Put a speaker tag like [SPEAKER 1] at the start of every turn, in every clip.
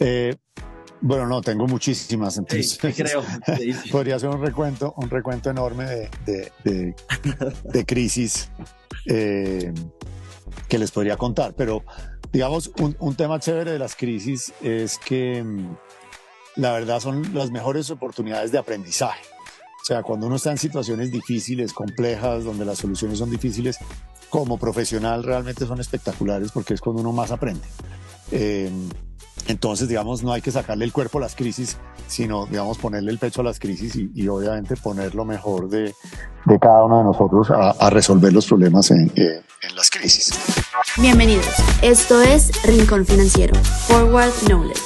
[SPEAKER 1] Eh, bueno, no, tengo muchísimas, entonces creo. podría ser un recuento, un recuento enorme de, de, crisis eh, que les podría contar. Pero, digamos, un, un, tema chévere de las crisis es que mm, la verdad son las mejores oportunidades de aprendizaje. O sea, cuando uno está en situaciones difíciles, complejas, donde las soluciones son difíciles, como profesional realmente son espectaculares porque es cuando uno más aprende. Eh, entonces, digamos, no hay que sacarle el cuerpo a las crisis, sino, digamos, ponerle el pecho a las crisis y, obviamente poner lo mejor de, de, cada uno de nosotros a, resolver los problemas en, eh, en, las crisis.
[SPEAKER 2] Bienvenidos. Esto es Rincón Financiero, Forward Knowledge.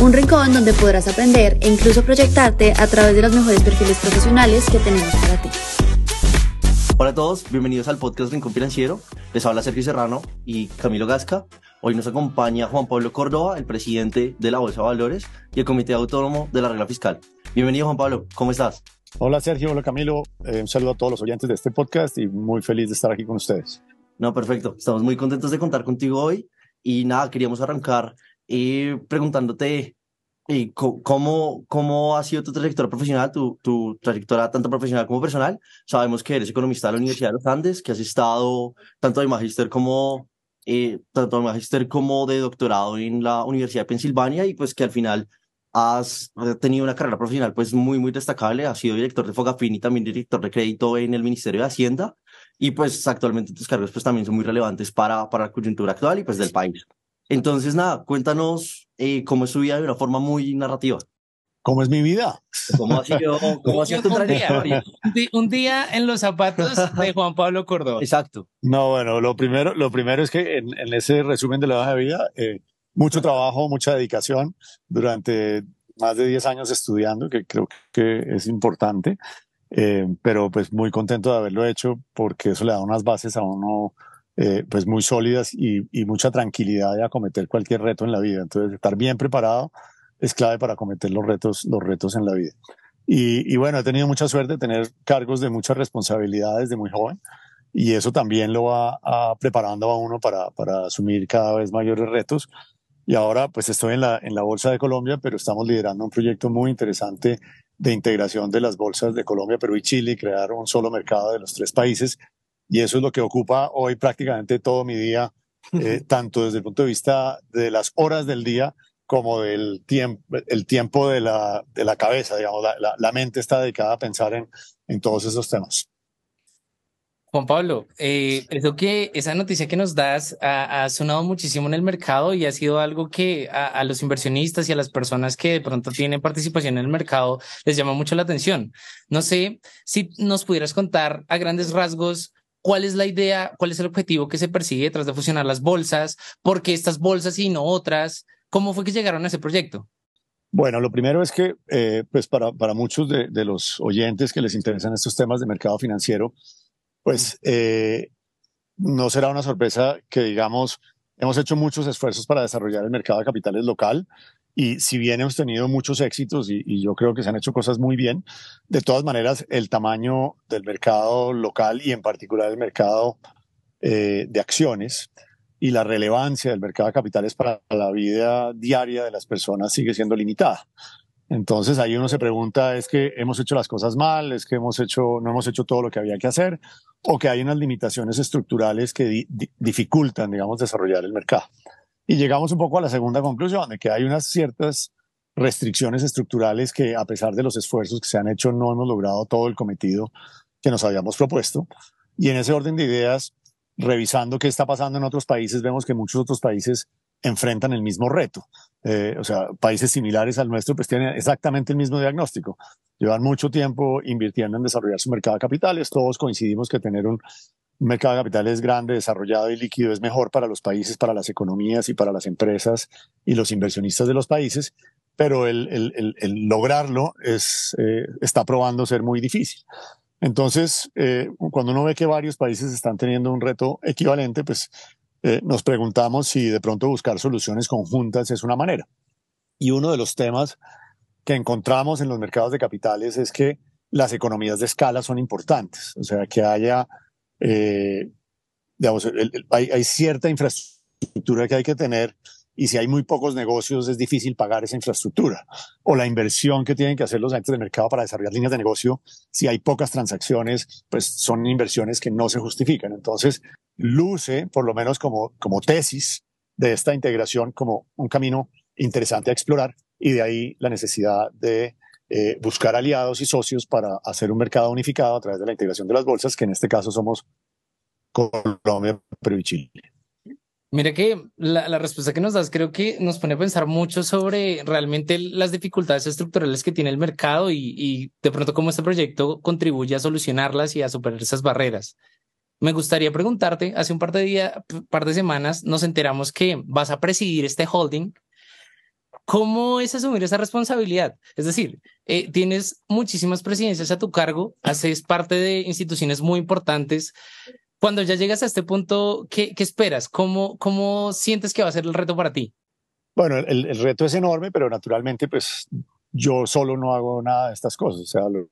[SPEAKER 2] Un rincón donde podrás aprender e incluso proyectarte a través de los mejores perfiles profesionales que tenemos para ti.
[SPEAKER 3] Hola a todos, bienvenidos al podcast Rincón Financiero. Les habla Sergio Serrano y Camilo Gasca. Hoy nos acompaña Juan Pablo Córdoba, el presidente de la Bolsa de Valores y el Comité Autónomo de la Regla Fiscal. Bienvenido, Juan Pablo. ¿Cómo estás?
[SPEAKER 1] Hola, Sergio. Hola, Camilo. Eh, un saludo a todos los oyentes de este podcast y muy feliz de estar aquí con ustedes.
[SPEAKER 3] No, perfecto. Estamos muy contentos de contar contigo hoy. Y nada, queríamos arrancar eh, preguntándote eh, cómo, cómo ha sido tu trayectoria profesional, tu, tu trayectoria tanto profesional como personal. Sabemos que eres economista de la Universidad de los Andes, que has estado tanto de magíster como eh, tanto de magíster como de doctorado en la Universidad de Pensilvania y pues que al final has tenido una carrera profesional pues muy, muy destacable. Has sido director de Fogafin y también director de crédito en el Ministerio de Hacienda y pues actualmente tus cargos pues también son muy relevantes para, para la coyuntura actual y pues del país. Entonces, nada, cuéntanos eh, cómo es tu vida de una forma muy narrativa.
[SPEAKER 1] ¿Cómo es mi vida?
[SPEAKER 3] ¿Cómo ha sido, cómo ha sido tu
[SPEAKER 4] trayectoria? Un día en los zapatos de Juan Pablo Córdoba.
[SPEAKER 3] Exacto.
[SPEAKER 1] No, bueno, lo primero, lo primero es que en, ese resumen de la hoja de vida, eh, mucho trabajo, mucha dedicación durante más de 10 años estudiando, que creo que es importante, eh, pero pues muy contento de haberlo hecho porque eso le da unas bases a uno eh, pues muy sólidas y, y mucha tranquilidad de acometer cualquier reto en la vida. Entonces, estar bien preparado es clave para cometer los retos, los retos en la vida. Y, bueno, he tenido mucha suerte de tener cargos de muchas responsabilidades de muy joven y eso también lo va preparando a uno para, para asumir cada vez mayores retos. Y ahora pues estoy en la, en la Bolsa de Colombia, pero estamos liderando un proyecto muy interesante de integración de las bolsas de Colombia, Perú y Chile y crear un solo mercado de los tres países. Y eso es lo que ocupa hoy prácticamente todo mi día, eh, tanto desde el punto de vista de las horas del día como del tiempo, el tiempo de la, de la cabeza, digamos, la, mente está dedicada a pensar en, todos esos temas.
[SPEAKER 4] Juan Pablo, eh, eso que esa noticia que nos das ha, sonado muchísimo en el mercado y ha sido algo que a, los inversionistas y a las personas que de pronto tienen participación en el mercado les llama mucho la atención. No sé si nos pudieras contar a grandes rasgos cuál es la idea, cuál es el objetivo que se persigue detrás de fusionar las bolsas, por qué estas bolsas y no otras, ¿Cómo fue que llegaron a ese proyecto?
[SPEAKER 1] Bueno, lo primero es que, eh, pues para, para muchos de, de, los oyentes que les interesan estos temas de mercado financiero, pues eh, no será una sorpresa que, digamos, hemos hecho muchos esfuerzos para desarrollar el mercado de capitales local y si bien hemos tenido muchos éxitos y, y yo creo que se han hecho cosas muy bien, de todas maneras el tamaño del mercado local y en particular el mercado eh, de acciones, y la relevancia del mercado de capitales para la vida diaria de las personas sigue siendo limitada. Entonces ahí uno se pregunta, ¿es que hemos hecho las cosas mal? ¿Es que hemos hecho, no hemos hecho todo lo que había que hacer? ¿O que hay unas limitaciones estructurales que dificultan, digamos, desarrollar el mercado? Y llegamos un poco a la segunda conclusión, de que hay unas ciertas restricciones estructurales que a pesar de los esfuerzos que se han hecho no hemos logrado todo el cometido que nos habíamos propuesto. Y en ese orden de ideas, revisando qué está pasando en otros países, vemos que muchos otros países enfrentan el mismo reto. Eh, o sea, países similares al nuestro pues tienen exactamente el mismo diagnóstico. Llevan mucho tiempo invirtiendo en desarrollar su mercado de capitales. Todos coincidimos que tener un mercado de capitales grande, desarrollado y líquido es mejor para los países, para las economías y para las empresas y los inversionistas de los países, pero el, lograrlo eh, está probando ser muy difícil. Entonces, eh, cuando uno ve que varios países están teniendo un reto equivalente, pues eh, nos preguntamos si de pronto buscar soluciones conjuntas es una manera. Y uno de los temas que encontramos en los mercados de capitales es que las economías de escala son importantes, o sea, que haya, eh, digamos, hay, hay, cierta infraestructura que hay que tener y si hay muy pocos negocios es difícil pagar esa infraestructura o la inversión que tienen que hacer los agentes de mercado para desarrollar líneas de negocio, si hay pocas transacciones, pues son inversiones que no se justifican. Entonces, luce, por lo menos como, como tesis de esta integración, como un camino interesante a explorar y de ahí la necesidad de eh, buscar aliados y socios para hacer un mercado unificado a través de la integración de las bolsas, que en este caso somos Colombia, Perú y Chile.
[SPEAKER 4] Mira que la, respuesta que nos das creo que nos pone a pensar mucho sobre realmente las dificultades estructurales que tiene el mercado y, de pronto cómo este proyecto contribuye a solucionarlas y a superar esas barreras. Me gustaría preguntarte, hace un par de días, par de semanas, nos enteramos que vas a presidir este holding. ¿Cómo es asumir esa responsabilidad? Es decir, eh, tienes muchísimas presidencias a tu cargo, haces parte de instituciones muy importantes. Cuando ya llegas a este punto, ¿qué, qué esperas? ¿Cómo, ¿Cómo sientes que va a ser el reto para ti?
[SPEAKER 1] Bueno, el, el, reto es enorme, pero naturalmente, pues yo solo no hago nada de estas cosas. O sea, lo,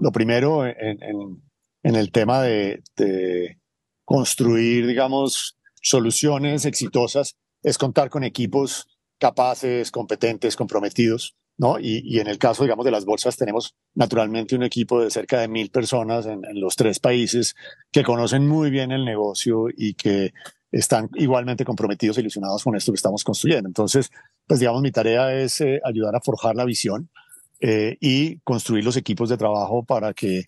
[SPEAKER 1] lo primero en, en, en, el tema de, de construir, digamos, soluciones exitosas es contar con equipos capaces, competentes, comprometidos. ¿No? Y, en el caso, digamos, de las bolsas, tenemos naturalmente un equipo de cerca de mil personas en, en, los tres países que conocen muy bien el negocio y que están igualmente comprometidos e ilusionados con esto que estamos construyendo. Entonces, pues digamos, mi tarea es eh, ayudar a forjar la visión eh, y construir los equipos de trabajo para que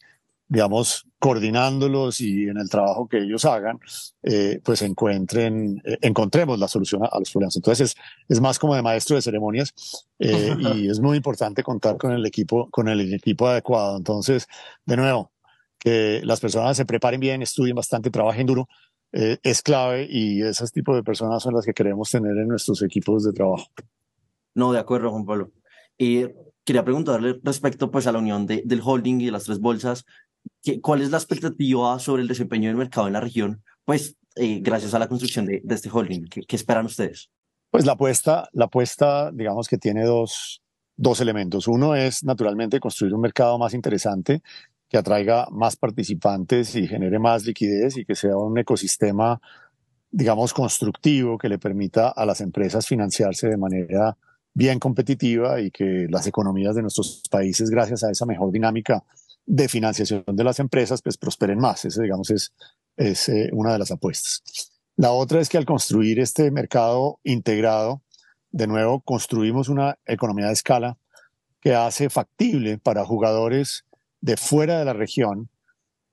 [SPEAKER 1] digamos, coordinándolos y en el trabajo que ellos hagan, eh, pues encuentren, eh, encontremos la solución a, los problemas. Entonces es, es, más como de maestro de ceremonias eh, y es muy importante contar con el equipo, con el equipo adecuado. Entonces, de nuevo, que las personas se preparen bien, estudien bastante, trabajen duro, es clave y esos tipos de personas son las que queremos tener en nuestros equipos de trabajo.
[SPEAKER 3] No, de acuerdo, Juan Pablo. Y quería preguntarle respecto pues a la unión de, del holding y de las tres bolsas, ¿Cuál es la expectativa sobre el desempeño del mercado en la región? Pues eh, gracias a la construcción de, de este holding, ¿qué, ¿qué, esperan ustedes?
[SPEAKER 1] Pues la apuesta, la apuesta, digamos que tiene dos, dos elementos. Uno es naturalmente construir un mercado más interesante que atraiga más participantes y genere más liquidez y que sea un ecosistema, digamos, constructivo que le permita a las empresas financiarse de manera bien competitiva y que las economías de nuestros países, gracias a esa mejor dinámica de financiación de las empresas, pues prosperen más. Ese, digamos, es, es eh, una de las apuestas. La otra es que al construir este mercado integrado, de nuevo, construimos una economía de escala que hace factible para jugadores de fuera de la región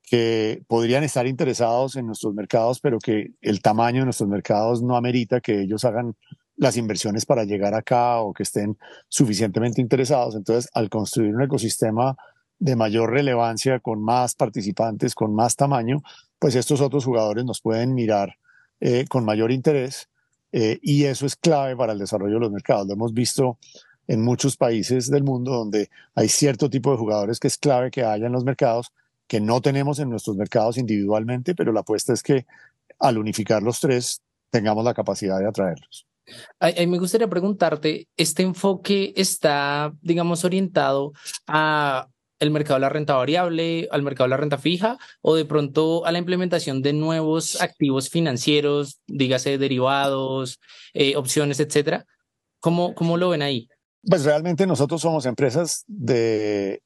[SPEAKER 1] que podrían estar interesados en nuestros mercados, pero que el tamaño de nuestros mercados no amerita que ellos hagan las inversiones para llegar acá o que estén suficientemente interesados. Entonces, al construir un ecosistema de mayor relevancia, con más participantes, con más tamaño, pues estos otros jugadores nos pueden mirar eh, con mayor interés eh, y eso es clave para el desarrollo de los mercados. Lo hemos visto en muchos países del mundo donde hay cierto tipo de jugadores que es clave que haya en los mercados, que no tenemos en nuestros mercados individualmente, pero la apuesta es que al unificar los tres tengamos la capacidad de atraerlos.
[SPEAKER 4] A, a me gustaría preguntarte, ¿este enfoque está, digamos, orientado a el mercado de la renta variable, al mercado de la renta fija o de pronto a la implementación de nuevos activos financieros, dígase derivados, eh, opciones, etcétera. ¿Cómo, ¿Cómo lo ven ahí?
[SPEAKER 1] Pues realmente nosotros somos empresas de,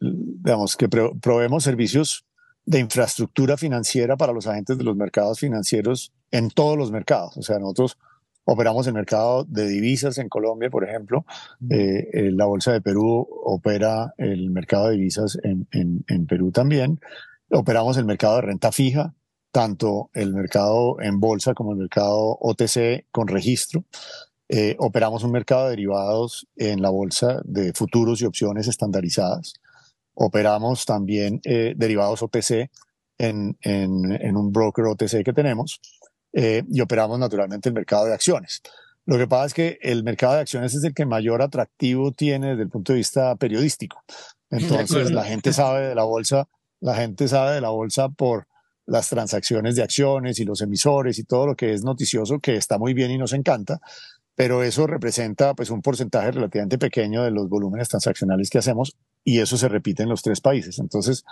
[SPEAKER 1] digamos, que proveemos servicios de infraestructura financiera para los agentes de los mercados financieros en todos los mercados. O sea, nosotros Operamos el mercado de divisas en Colombia, por ejemplo. Eh, eh, la Bolsa de Perú opera el mercado de divisas en, en, en, Perú también. Operamos el mercado de renta fija, tanto el mercado en bolsa como el mercado OTC con registro. Eh, operamos un mercado de derivados en la bolsa de futuros y opciones estandarizadas. Operamos también derivados OTC en, en, en un broker OTC que tenemos eh, y operamos naturalmente el mercado de acciones. Lo que pasa es que el mercado de acciones es el que mayor atractivo tiene desde el punto de vista periodístico. Entonces la gente sabe de la bolsa, la gente sabe de la bolsa por las transacciones de acciones y los emisores y todo lo que es noticioso, que está muy bien y nos encanta, pero eso representa pues un porcentaje relativamente pequeño de los volúmenes transaccionales que hacemos y eso se repite en los tres países. Entonces,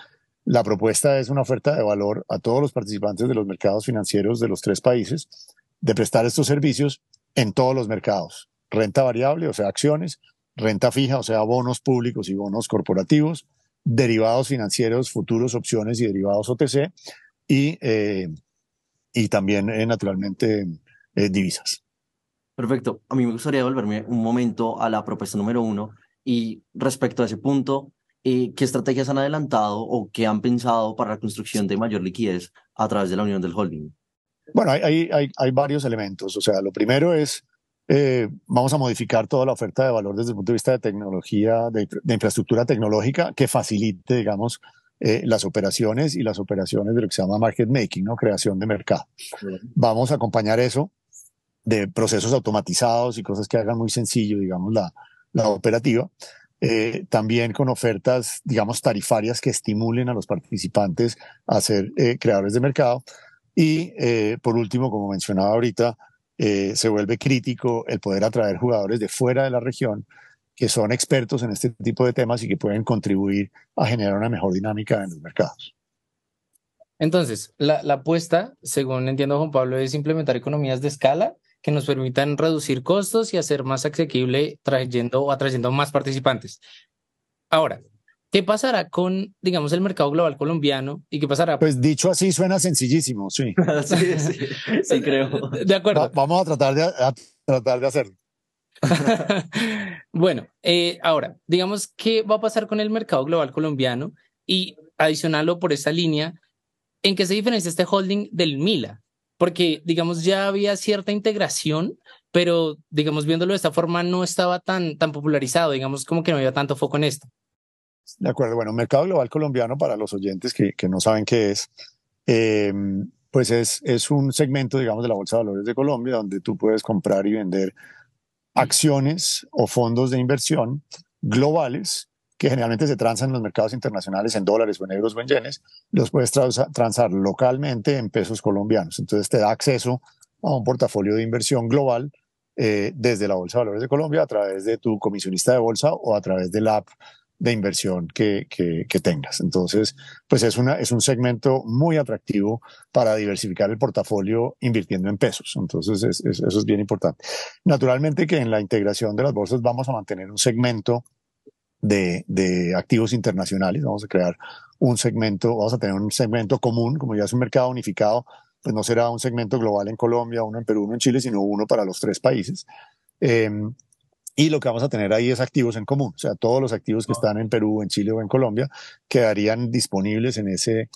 [SPEAKER 1] la propuesta es una oferta de valor a todos los participantes de los mercados financieros de los tres países de prestar estos servicios en todos los mercados. Renta variable, o sea, acciones, renta fija, o sea, bonos públicos y bonos corporativos, derivados financieros, futuros, opciones y derivados OTC, y, eh, y también, eh, naturalmente, eh, divisas.
[SPEAKER 3] Perfecto. A mí me gustaría devolverme un momento a la propuesta número uno y respecto a ese punto, ¿qué estrategias han adelantado o qué han pensado para la construcción de mayor liquidez a través de la unión del holding?
[SPEAKER 1] Bueno, hay, hay, hay varios elementos. O sea, lo primero es eh, vamos a modificar toda la oferta de valor desde el punto de vista de tecnología, de, infraestructura tecnológica que facilite, digamos, eh, las operaciones y las operaciones de lo que se llama market making, ¿no? creación de mercado. Vamos a acompañar eso de procesos automatizados y cosas que hagan muy sencillo, digamos, la, la operativa. Eh, también con ofertas, digamos, tarifarias que estimulen a los participantes a ser creadores de mercado. Y por último, como mencionaba ahorita, eh, se vuelve crítico el poder atraer jugadores de fuera de la región que son expertos en este tipo de temas y que pueden contribuir a generar una mejor dinámica en los mercados.
[SPEAKER 4] Entonces, la apuesta, según entiendo Juan Pablo, es implementar economías de escala que nos permitan reducir costos y hacer más asequible trayendo o atrayendo más participantes. Ahora, ¿Qué pasará con, digamos, el mercado global colombiano y qué pasará?
[SPEAKER 1] Pues dicho así suena sencillísimo, sí.
[SPEAKER 3] sí, sí, sí, creo.
[SPEAKER 4] De acuerdo.
[SPEAKER 1] vamos a tratar de, tratar de hacerlo.
[SPEAKER 4] bueno, eh, ahora, digamos, ¿qué va a pasar con el mercado global colombiano? Y adicionarlo por esta línea, ¿en qué se diferencia este holding del MILA? Porque, digamos, ya había cierta integración, pero, digamos, viéndolo de esta forma, no estaba tan, tan popularizado, digamos, como que no había tanto foco en esto.
[SPEAKER 1] De acuerdo, bueno, mercado global colombiano para los oyentes que, que no saben qué es, eh, pues es, es un segmento, digamos, de la Bolsa de Valores de Colombia donde tú puedes comprar y vender acciones o fondos de inversión globales que generalmente se transan en los mercados internacionales en dólares o en euros o en yenes, los puedes transar localmente en pesos colombianos. Entonces te da acceso a un portafolio de inversión global eh, desde la Bolsa de Valores de Colombia a través de tu comisionista de bolsa o a través del app de inversión que, que, tengas. Entonces, pues es, una, es un segmento muy atractivo para diversificar el portafolio invirtiendo en pesos. Entonces, eso es bien importante. Naturalmente que en la integración de las bolsas vamos a mantener un segmento de, de activos internacionales. Vamos a crear un segmento, vamos a tener un segmento común, como ya es un mercado unificado, pues no será un segmento global en Colombia, uno en Perú, uno en Chile, sino uno para los tres países. Eh, y lo que vamos a tener ahí es activos en común, o sea, todos los activos que están en Perú, en Chile o en Colombia quedarían disponibles en ese,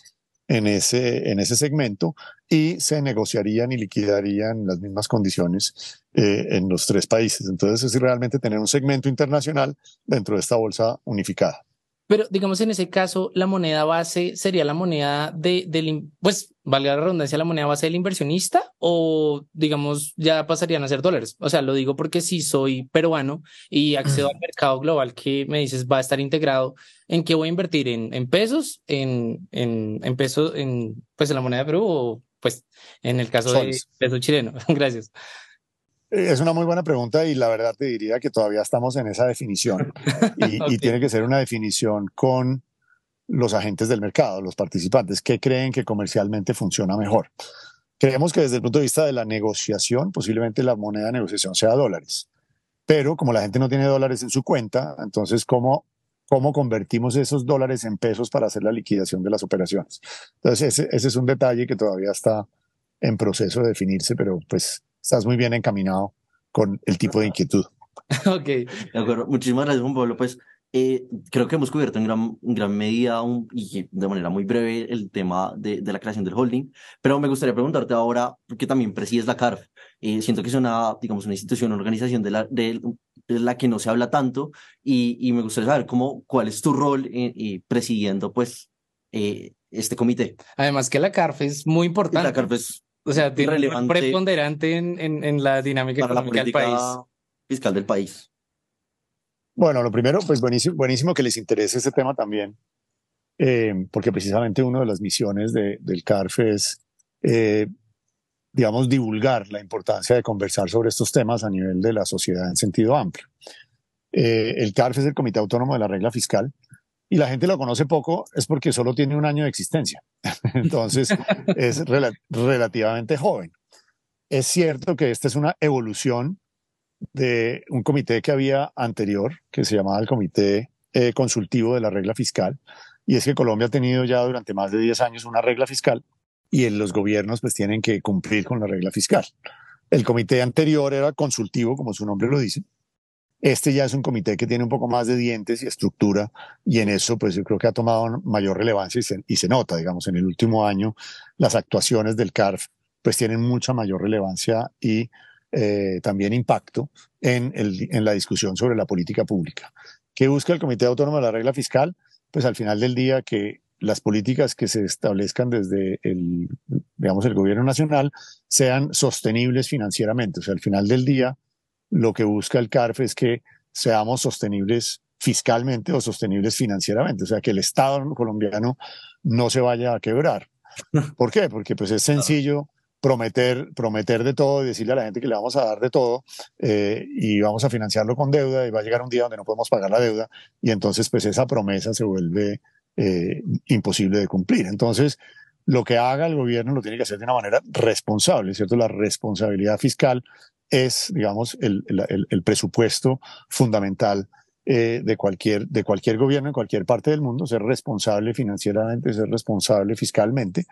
[SPEAKER 1] en ese, en ese segmento y se negociarían y liquidarían las mismas condiciones eh, en los tres países. Entonces es realmente tener un segmento internacional dentro de esta bolsa unificada.
[SPEAKER 4] Pero digamos en ese caso, la moneda base sería la moneda de, del, pues, valga la redundancia, la moneda base del inversionista o digamos ya pasarían a ser dólares. O sea, lo digo porque si soy peruano y accedo al mercado global que me dices va a estar integrado, ¿en qué voy a invertir? ¿En, en pesos? ¿En, en, en pesos? ¿En, pues, en la moneda de Perú o pues en el caso de peso chileno? Gracias.
[SPEAKER 1] Es una muy buena pregunta y la verdad te diría que todavía estamos en esa definición y, tiene que ser una definición con los agentes del mercado, los participantes, que creen que comercialmente funciona mejor. Creemos que desde el punto de vista de la negociación, posiblemente la moneda de negociación sea dólares, pero como la gente no tiene dólares en su cuenta, entonces ¿cómo, cómo convertimos esos dólares en pesos para hacer la liquidación de las operaciones? Entonces ese, ese es un detalle que todavía está en proceso de definirse, pero pues estás muy bien encaminado con el tipo de inquietud.
[SPEAKER 3] ok, de acuerdo. Muchísimas gracias, Juan Pablo. Pues eh, creo que hemos cubierto en gran, gran medida y de manera muy breve el tema de, de, la creación del holding, pero me gustaría preguntarte ahora, porque también presides la CARF, eh, siento que es una, digamos, una institución, una organización de la, de, la que no se habla tanto y, y, me gustaría saber cómo, cuál es tu rol y presidiendo pues eh, este comité.
[SPEAKER 4] Además que la CARF es muy importante.
[SPEAKER 3] La CARF es
[SPEAKER 4] o sea, tiene relevante preponderante en, en, en, la dinámica económica del país.
[SPEAKER 3] Fiscal del país.
[SPEAKER 1] Bueno, lo primero, pues buenísimo, buenísimo que les interese ese tema también, eh, porque precisamente una de las misiones de, del CARF es, eh, digamos, divulgar la importancia de conversar sobre estos temas a nivel de la sociedad en sentido amplio. Eh, el CARF es el Comité Autónomo de la Regla Fiscal, y la gente lo conoce poco es porque solo tiene un año de existencia. Entonces es relativamente joven. es cierto que esta es una evolución de un comité que había anterior, que se llamaba el Comité eh, Consultivo de la Regla Fiscal, y es que Colombia ha tenido ya durante más de 10 años una regla fiscal y en los gobiernos pues tienen que cumplir con la regla fiscal. El comité anterior era consultivo, como su nombre lo dice. Este ya es un comité que tiene un poco más de dientes y estructura y en eso pues yo creo que ha tomado mayor relevancia y se, nota, digamos, en el último año las actuaciones del CARF pues tienen mucha mayor relevancia y eh, también impacto en, en la discusión sobre la política pública. ¿Qué busca el Comité Autónomo de la Regla Fiscal? Pues al final del día que las políticas que se establezcan desde el, digamos, el gobierno nacional sean sostenibles financieramente. O sea, al final del día, lo que busca el CARF es que seamos sostenibles fiscalmente o sostenibles financieramente. O sea, que el Estado colombiano no se vaya a quebrar. ¿Por qué? Porque pues es sencillo prometer, prometer de todo y decirle a la gente que le vamos a dar de todo eh, y vamos a financiarlo con deuda y va a llegar un día donde no podemos pagar la deuda y entonces pues esa promesa se vuelve eh, imposible de cumplir. Entonces, lo que haga el gobierno lo tiene que hacer de una manera responsable, ¿cierto? La responsabilidad fiscal es, digamos, el, el, presupuesto fundamental eh, de, cualquier, de cualquier gobierno en cualquier parte del mundo, ser responsable financieramente, ser responsable fiscalmente.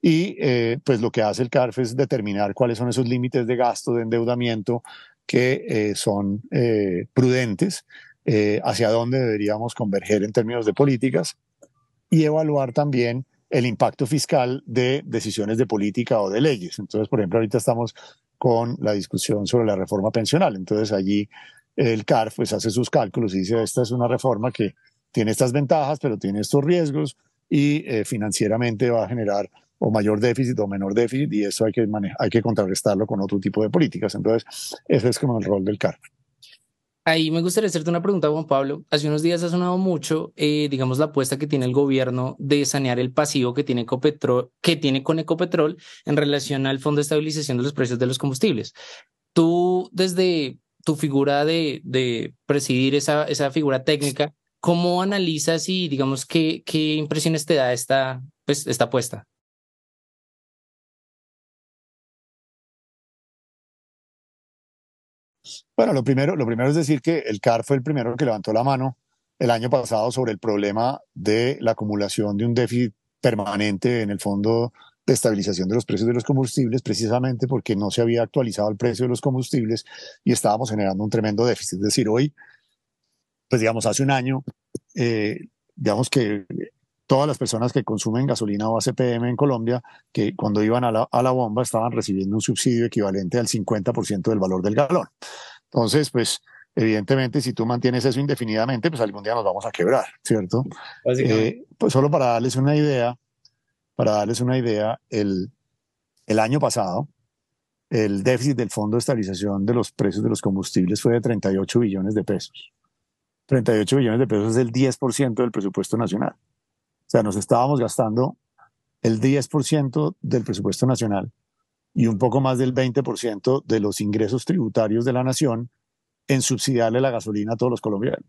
[SPEAKER 1] Y eh, pues lo que hace el CARF es determinar cuáles son esos límites de gasto, de endeudamiento que eh, son prudentes, hacia dónde deberíamos converger en términos de políticas y evaluar también el impacto fiscal de decisiones de política o de leyes. Entonces, por ejemplo, ahorita estamos con la discusión sobre la reforma pensional. Entonces, allí el CARF pues, hace sus cálculos y dice, esta es una reforma que tiene estas ventajas, pero tiene estos riesgos y eh, financieramente va a generar o mayor déficit o menor déficit y eso hay que, hay que contrarrestarlo con otro tipo de políticas. Entonces, ese es como el rol del CARF.
[SPEAKER 4] Ahí me gustaría hacerte una pregunta, Juan Pablo. Hace unos días ha sonado mucho, eh, digamos, la apuesta que tiene el gobierno de sanear el pasivo que tiene, Ecopetrol, que tiene con Ecopetrol en relación al Fondo de Estabilización de los Precios de los Combustibles. Tú, desde tu figura de, presidir esa, esa figura técnica, ¿cómo analizas y, digamos, qué, qué impresiones te da esta, pues, esta apuesta?
[SPEAKER 1] Bueno, lo primero, lo primero es decir que el CAR fue el primero que levantó la mano el año pasado sobre el problema de la acumulación de un déficit permanente en el Fondo de Estabilización de los Precios de los Combustibles, precisamente porque no se había actualizado el precio de los combustibles y estábamos generando un tremendo déficit. Es decir, hoy, pues digamos, hace un año, eh, digamos que todas las personas que consumen gasolina o ACPM en Colombia, que cuando iban a la, a la bomba estaban recibiendo un subsidio equivalente al 50% del valor del galón. Entonces, pues, evidentemente, si tú mantienes eso indefinidamente, pues algún día nos vamos a quebrar, ¿cierto? Eh, pues solo para darles una idea, para darles una idea, el, el año pasado, el déficit del Fondo de Estabilización de los Precios de los Combustibles fue de 38 billones de pesos. 38 billones de pesos es el 10% del presupuesto nacional. O sea, nos estábamos gastando el 10% del presupuesto nacional y un poco más del 20% de los ingresos tributarios de la nación en subsidiarle la gasolina a todos los colombianos.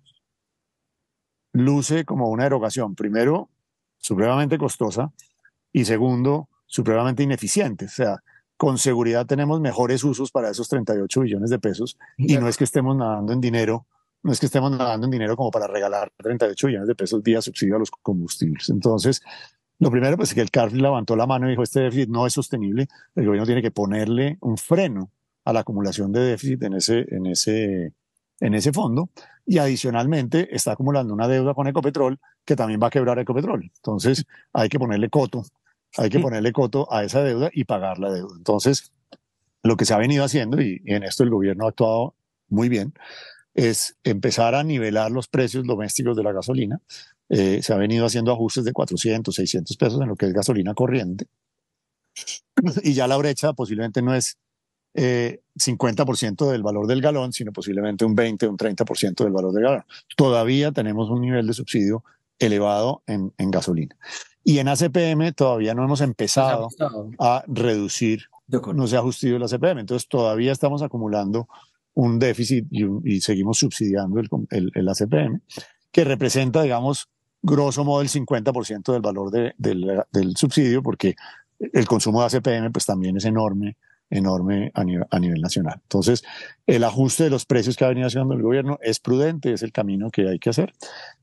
[SPEAKER 1] Luce como una erogación, primero, supremamente costosa y segundo, supremamente ineficiente. O sea, con seguridad tenemos mejores usos para esos 38 billones de pesos y no es que estemos nadando en dinero no es que estemos nadando en dinero como para regalar 38 billones de pesos vía subsidio a los combustibles. Entonces, lo primero, pues que el CARF levantó la mano y dijo, este déficit no es sostenible, el gobierno tiene que ponerle un freno a la acumulación de déficit en ese, en ese, en ese fondo y adicionalmente está acumulando una deuda con Ecopetrol que también va a quebrar Ecopetrol. Entonces, hay que ponerle coto, hay que ponerle coto a esa deuda y pagar la deuda. Entonces, lo que se ha venido haciendo, y en esto el gobierno ha actuado muy bien, es empezar a nivelar los precios domésticos de la gasolina. Eh, se ha venido haciendo ajustes de 400, 600 pesos en lo que es gasolina corriente. Y ya la brecha posiblemente no es eh, 50% del valor del galón, sino posiblemente un 20, un 30% del valor del galón. Todavía tenemos un nivel de subsidio elevado en, en gasolina. Y en ACPM todavía no hemos empezado a reducir, no se ha ajustado el ACPM, entonces todavía estamos acumulando un déficit y, seguimos subsidiando el, el, el, ACPM, que representa, digamos, grosso modo el 50% del valor de, del, del, subsidio, porque el consumo de ACPM pues también es enorme enorme a nivel, a nivel nacional. Entonces, el ajuste de los precios que ha venido haciendo el gobierno es prudente, es el camino que hay que hacer.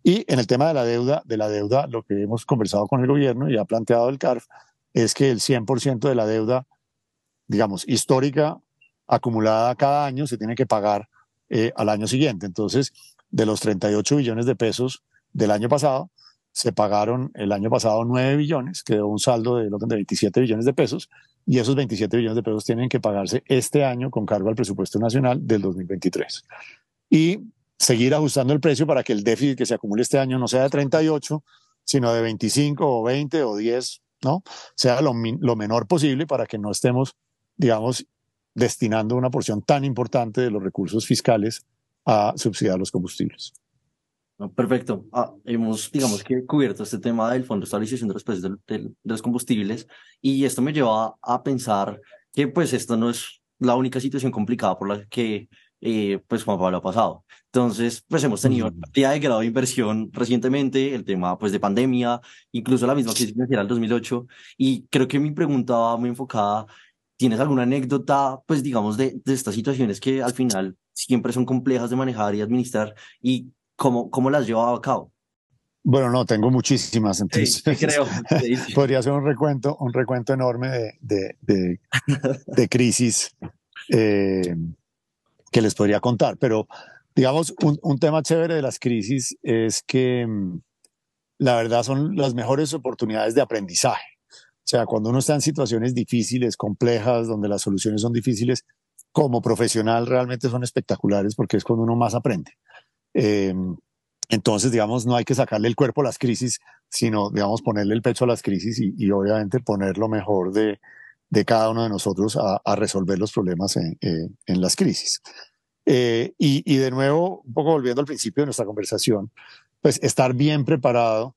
[SPEAKER 1] Y en el tema de la deuda, de la deuda, lo que hemos conversado con el gobierno y ha planteado el CARF es que el 100% de la deuda, digamos, histórica acumulada cada año se tiene que pagar eh, al año siguiente. Entonces, de los 38 billones de pesos del año pasado, se pagaron el año pasado 9 billones, quedó un saldo de, de 27 billones de pesos, y esos 27 billones de pesos tienen que pagarse este año con cargo al presupuesto nacional del 2023. Y seguir ajustando el precio para que el déficit que se acumule este año no sea de 38, sino de 25 o 20 o 10, ¿no? Sea lo, lo menor posible para que no estemos, digamos, destinando una porción tan importante de los recursos fiscales a subsidiar los combustibles.
[SPEAKER 3] Perfecto. Ah, hemos, digamos que, cubierto este tema del Fondo de Estabilización de los Precios de, los Combustibles y esto me lleva a pensar que pues esto no es la única situación complicada por la que eh, pues Juan Pablo ha pasado. Entonces, pues hemos tenido una cantidad de grado de inversión recientemente, el tema pues de pandemia, incluso la misma crisis financiera del 2008 y creo que mi pregunta va muy enfocada ¿Tienes alguna anécdota, pues digamos, de, de, estas situaciones que al final siempre son complejas de manejar y administrar y cómo, cómo las llevaba a cabo?
[SPEAKER 1] Bueno, no, tengo muchísimas, entonces creo. podría ser un recuento, un recuento enorme de, de, de, de crisis eh, que les podría contar, pero digamos, un, un, tema chévere de las crisis es que mm, la verdad son las mejores oportunidades de aprendizaje. O sea, cuando uno está en situaciones difíciles, complejas, donde las soluciones son difíciles, como profesional realmente son espectaculares porque es cuando uno más aprende. Eh, entonces, digamos, no hay que sacarle el cuerpo a las crisis, sino, digamos, ponerle el pecho a las crisis y, obviamente poner lo mejor de, de, cada uno de nosotros a, resolver los problemas en, eh, en las crisis. Eh, y, y, de nuevo, un poco volviendo al principio de nuestra conversación, pues estar bien preparado,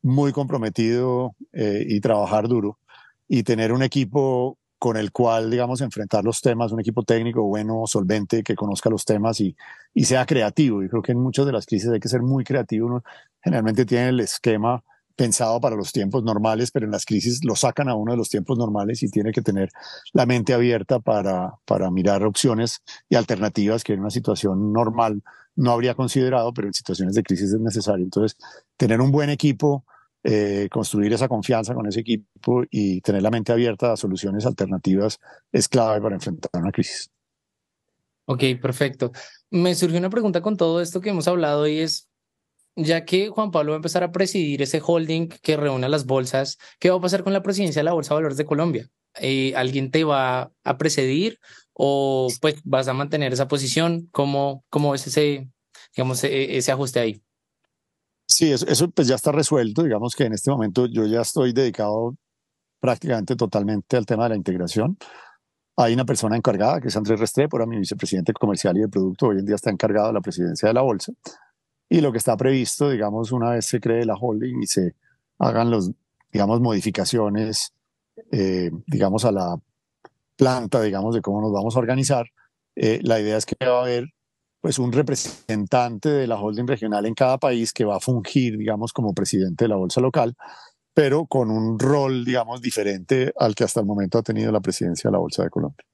[SPEAKER 1] muy comprometido y trabajar duro y tener un equipo con el cual, digamos, enfrentar los temas, un equipo técnico bueno, solvente, que conozca los temas y, y sea creativo. Y creo que en muchas de las crisis hay que ser muy creativo. Uno generalmente tiene el esquema pensado para los tiempos normales, pero en las crisis lo sacan a uno de los tiempos normales y tiene que tener la mente abierta para, para mirar opciones y alternativas que en una situación normal no habría considerado, pero en situaciones de crisis es necesario. Entonces, tener un buen equipo, eh, construir esa confianza con ese equipo y tener la mente abierta a soluciones alternativas es clave para enfrentar una crisis.
[SPEAKER 4] Ok, perfecto. Me surgió una pregunta con todo esto que hemos hablado y es, ya que Juan Pablo va a empezar a presidir ese holding que reúne las bolsas, ¿qué va a pasar con la presidencia de la Bolsa de Valores de Colombia? Eh, ¿Alguien te va a precedir o pues vas a mantener esa posición? ¿Cómo, cómo es ese, digamos, e, ese ajuste ahí?
[SPEAKER 1] Sí, eso, pues ya está resuelto. Digamos que en este momento yo ya estoy dedicado prácticamente totalmente al tema de la integración. Hay una persona encargada, que es Andrés Restrepo, era mi vicepresidente comercial y de producto, hoy en día está encargado de la presidencia de la bolsa. Y lo que está previsto, digamos, una vez se cree la holding y se hagan los, digamos, modificaciones, eh, digamos, a la planta, digamos, de cómo nos vamos a organizar, eh, la idea es que va a haber pues un representante de la holding regional en cada país que va a fungir, digamos, como presidente de la bolsa local, pero con un rol, digamos, diferente al que hasta el momento ha tenido la presidencia de la Bolsa de Colombia.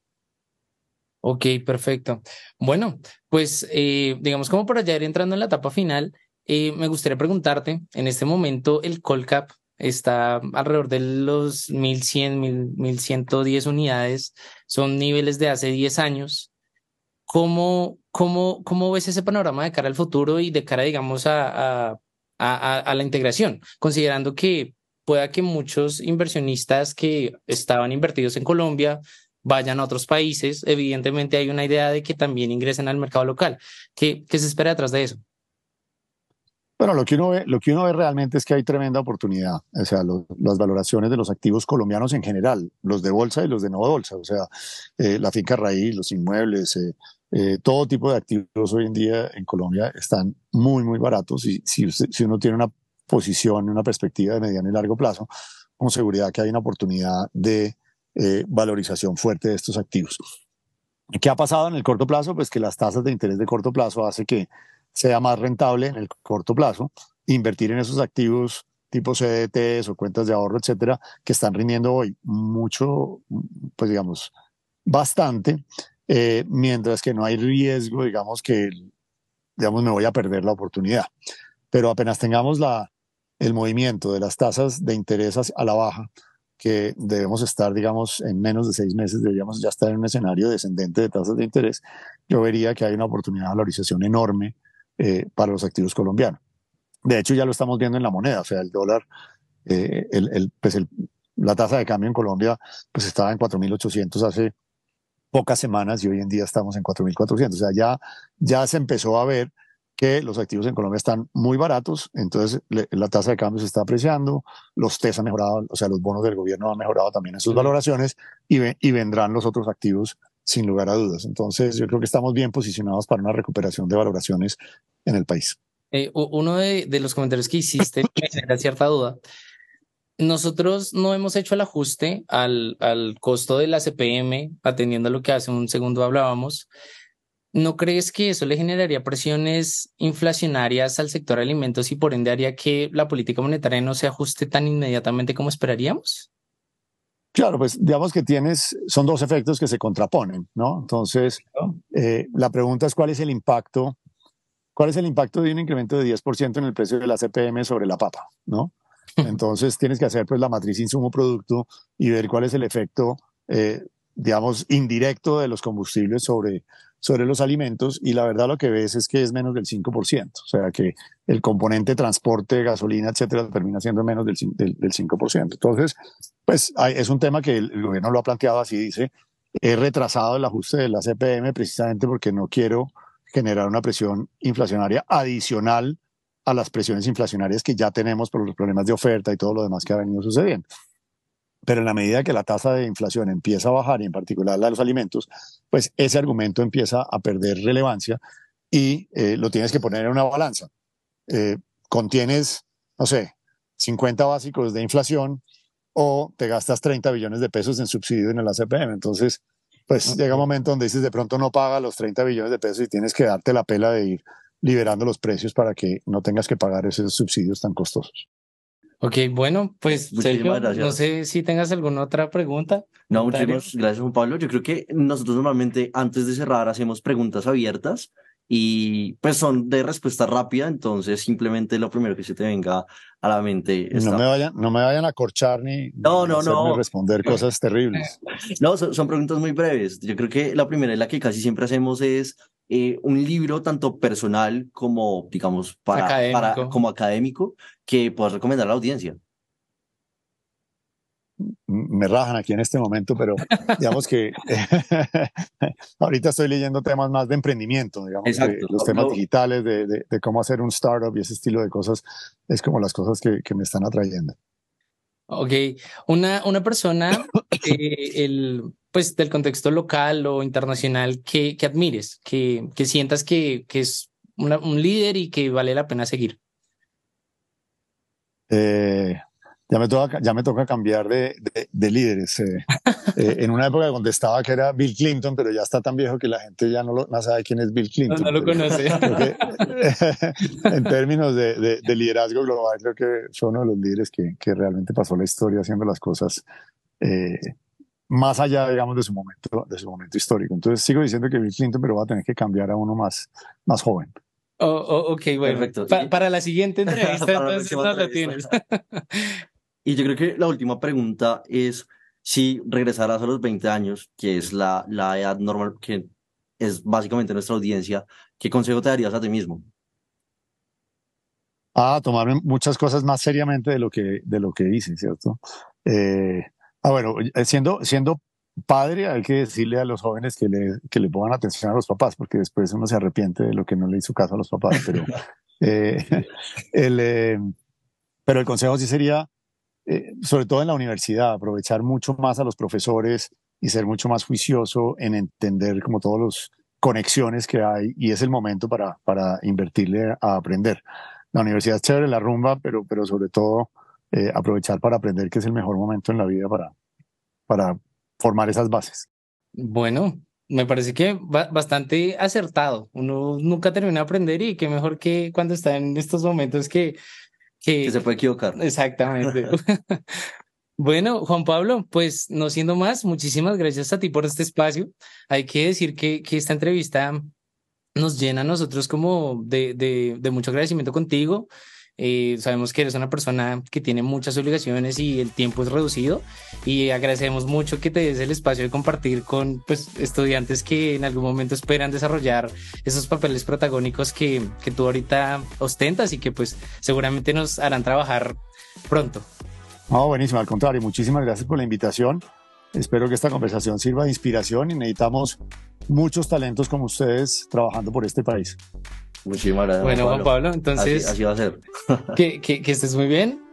[SPEAKER 4] Ok, perfecto. Bueno, pues digamos, digamos como para ya ir entrando en la etapa final, eh, me gustaría preguntarte, en este momento el Colcap está alrededor de los 1100, 1110 unidades, son niveles de hace 10 años. ¿Cómo, cómo, cómo ves ese panorama de cara al futuro y de cara, digamos, a, a, a, la integración? Considerando que pueda que muchos inversionistas que estaban invertidos en Colombia vayan a otros países, evidentemente hay una idea de que también ingresen al mercado local. ¿Qué, qué se espera detrás de eso?
[SPEAKER 1] Bueno, lo que uno ve, lo que uno ve realmente es que hay tremenda oportunidad. O sea, las valoraciones de los activos colombianos en general, los de bolsa y los de no bolsa. O sea, eh, la finca raíz, los inmuebles, eh, eh, todo tipo de activos hoy en día en Colombia están muy, muy baratos y si, si uno tiene una posición, una perspectiva de mediano y largo plazo, con seguridad que hay una oportunidad de eh, valorización fuerte de estos activos. ¿Qué ha pasado en el corto plazo? Pues que las tasas de interés de corto plazo hace que sea más rentable en el corto plazo invertir en esos activos tipo CDTs o cuentas de ahorro, etcétera, que están rindiendo hoy mucho, pues digamos, bastante, eh, mientras que no hay riesgo, digamos, que, digamos, me voy a perder la oportunidad. Pero apenas tengamos la, el movimiento de las tasas de interés a la baja, que debemos estar, digamos, en menos de seis meses, deberíamos ya estar en un escenario descendente de tasas de interés, yo vería que hay una oportunidad de valorización enorme eh, para los activos colombianos. De hecho, ya lo estamos viendo en la moneda, o sea, el dólar, eh, el, el, pues el, la tasa de cambio en Colombia pues estaba en 4.800 hace pocas semanas y hoy en día estamos en 4.400. O sea, ya, ya se empezó a ver que los activos en Colombia están muy baratos, entonces la tasa de cambio se está apreciando, los TES han mejorado, o sea, los bonos del gobierno han mejorado también en sus valoraciones y, y vendrán los otros activos sin lugar a dudas. Entonces, yo creo que estamos bien posicionados para una recuperación de valoraciones en el país.
[SPEAKER 4] Eh, uno de, de, los comentarios que hiciste me genera cierta duda. Nosotros no hemos hecho el ajuste al, al costo de la CPM, atendiendo a lo que hace un segundo hablábamos. ¿No crees que eso le generaría presiones inflacionarias al sector alimentos y por ende haría que la política monetaria no se ajuste tan inmediatamente como esperaríamos?
[SPEAKER 1] Claro, pues digamos que tienes, son dos efectos que se contraponen, ¿no? Entonces, eh, la pregunta es cuál es el impacto, cuál es el impacto de un incremento de 10% en el precio de la CPM sobre la papa, ¿no? Entonces tienes que hacer pues la matriz insumo-producto y ver cuál es el efecto, eh, digamos, indirecto de los combustibles sobre, sobre los alimentos y la verdad lo que ves es que es menos del 5%, o sea que el componente transporte, gasolina, etcétera, termina siendo menos del, del, 5%. Entonces, pues hay, es un tema que el, gobierno lo ha planteado así, dice, he retrasado el ajuste de la CPM precisamente porque no quiero generar una presión inflacionaria adicional a las presiones inflacionarias que ya tenemos por los problemas de oferta y todo lo demás que ha venido sucediendo. Pero en la medida que la tasa de inflación empieza a bajar, y en particular la de los alimentos, pues ese argumento empieza a perder relevancia y eh, lo tienes que poner en una balanza. Eh, contienes, no sé, 50 básicos de inflación o te gastas 30 billones de pesos en subsidio en el ACPM. Entonces, pues llega un momento donde dices, de pronto no paga los 30 billones de pesos y tienes que darte la pela de ir liberando los precios para que no tengas que pagar esos subsidios tan costosos.
[SPEAKER 4] Ok, bueno, pues Sergio, no sé si tengas alguna otra pregunta.
[SPEAKER 3] No, muchísimas gracias, Juan Pablo. Yo creo que nosotros normalmente antes de cerrar hacemos preguntas abiertas y pues son de respuesta rápida, entonces simplemente lo primero que se te venga a la mente.
[SPEAKER 1] No, me vayan, no me vayan a corchar ni,
[SPEAKER 3] no, no, no.
[SPEAKER 1] responder cosas terribles.
[SPEAKER 3] No, son, son, preguntas muy breves. Yo creo que la primera y la que casi siempre hacemos es eh, un libro tanto personal como, digamos, para, académico. para como académico que puedas recomendar a la audiencia.
[SPEAKER 1] Me rajan aquí en este momento, pero digamos que ahorita estoy leyendo temas más de emprendimiento, digamos, los temas digitales, de, de, cómo hacer un startup y ese estilo de cosas, es como las cosas que, que me están atrayendo.
[SPEAKER 4] Ok, una, una persona, el, pues del contexto local o internacional que, que admires, que, que sientas que, que es un líder y que vale la pena seguir?
[SPEAKER 1] Eh, ya, me toca, ya me toca cambiar de, de, líderes. Eh, eh, en una época contestaba que era Bill Clinton, pero ya está tan viejo que la gente ya no, lo, no sabe quién es Bill Clinton.
[SPEAKER 4] No, lo conoce.
[SPEAKER 1] en términos de, de, liderazgo global, creo que fue uno de los líderes que, que realmente pasó la historia haciendo las cosas más allá, digamos, de su momento, de su momento histórico. Entonces sigo diciendo que Bill Clinton, pero va a tener que cambiar a uno más, más joven.
[SPEAKER 4] Oh, oh ok, bueno. Perfecto. para la siguiente entrevista, entonces no lo tienes.
[SPEAKER 3] Y yo creo que la última pregunta es si regresaras a los 20 años, que es la, la edad normal, que es básicamente nuestra audiencia, ¿qué consejo te darías a ti mismo?
[SPEAKER 1] Ah, tomarme muchas cosas más seriamente de lo que, de lo que hice, ¿cierto? Eh, Ah, bueno, eh, siendo, siendo padre, hay que decirle a los jóvenes que le, que le pongan atención a los papás, porque después uno se arrepiente de lo que no le hizo caso a los papás. Pero, eh, el, eh, pero el consejo sí sería, sobre todo en la universidad, aprovechar mucho más a los profesores y ser mucho más juicioso en entender como todas las conexiones que hay y es el momento para, para invertirle a aprender. La universidad es chévere, la rumba, pero, pero sobre todo eh, aprovechar para aprender que es el mejor momento en la vida para, para formar esas bases.
[SPEAKER 4] Bueno, me parece que bastante acertado. Uno nunca termina de aprender y qué mejor que cuando está en estos momentos que,
[SPEAKER 3] que, se puede equivocar.
[SPEAKER 4] Exactamente. Bueno, Juan Pablo, pues no siendo más, muchísimas gracias a ti por este espacio. Hay que decir que, que esta entrevista nos llena a nosotros como de, de, de mucho agradecimiento contigo. Eh, sabemos que eres una persona que tiene muchas obligaciones y el tiempo es reducido y agradecemos mucho que te des el espacio de compartir con pues, estudiantes que en algún momento esperan desarrollar esos papeles protagónicos que, que tú ahorita ostentas y que pues seguramente nos harán trabajar pronto.
[SPEAKER 1] No, buenísimo, al contrario, muchísimas gracias por la invitación. Espero que esta conversación sirva de inspiración y necesitamos muchos talentos como ustedes trabajando por este país.
[SPEAKER 3] Muchísimas gracias.
[SPEAKER 4] Bueno, Juan Pablo, entonces.
[SPEAKER 3] Así, va a ser.
[SPEAKER 4] que, que, que estés muy bien.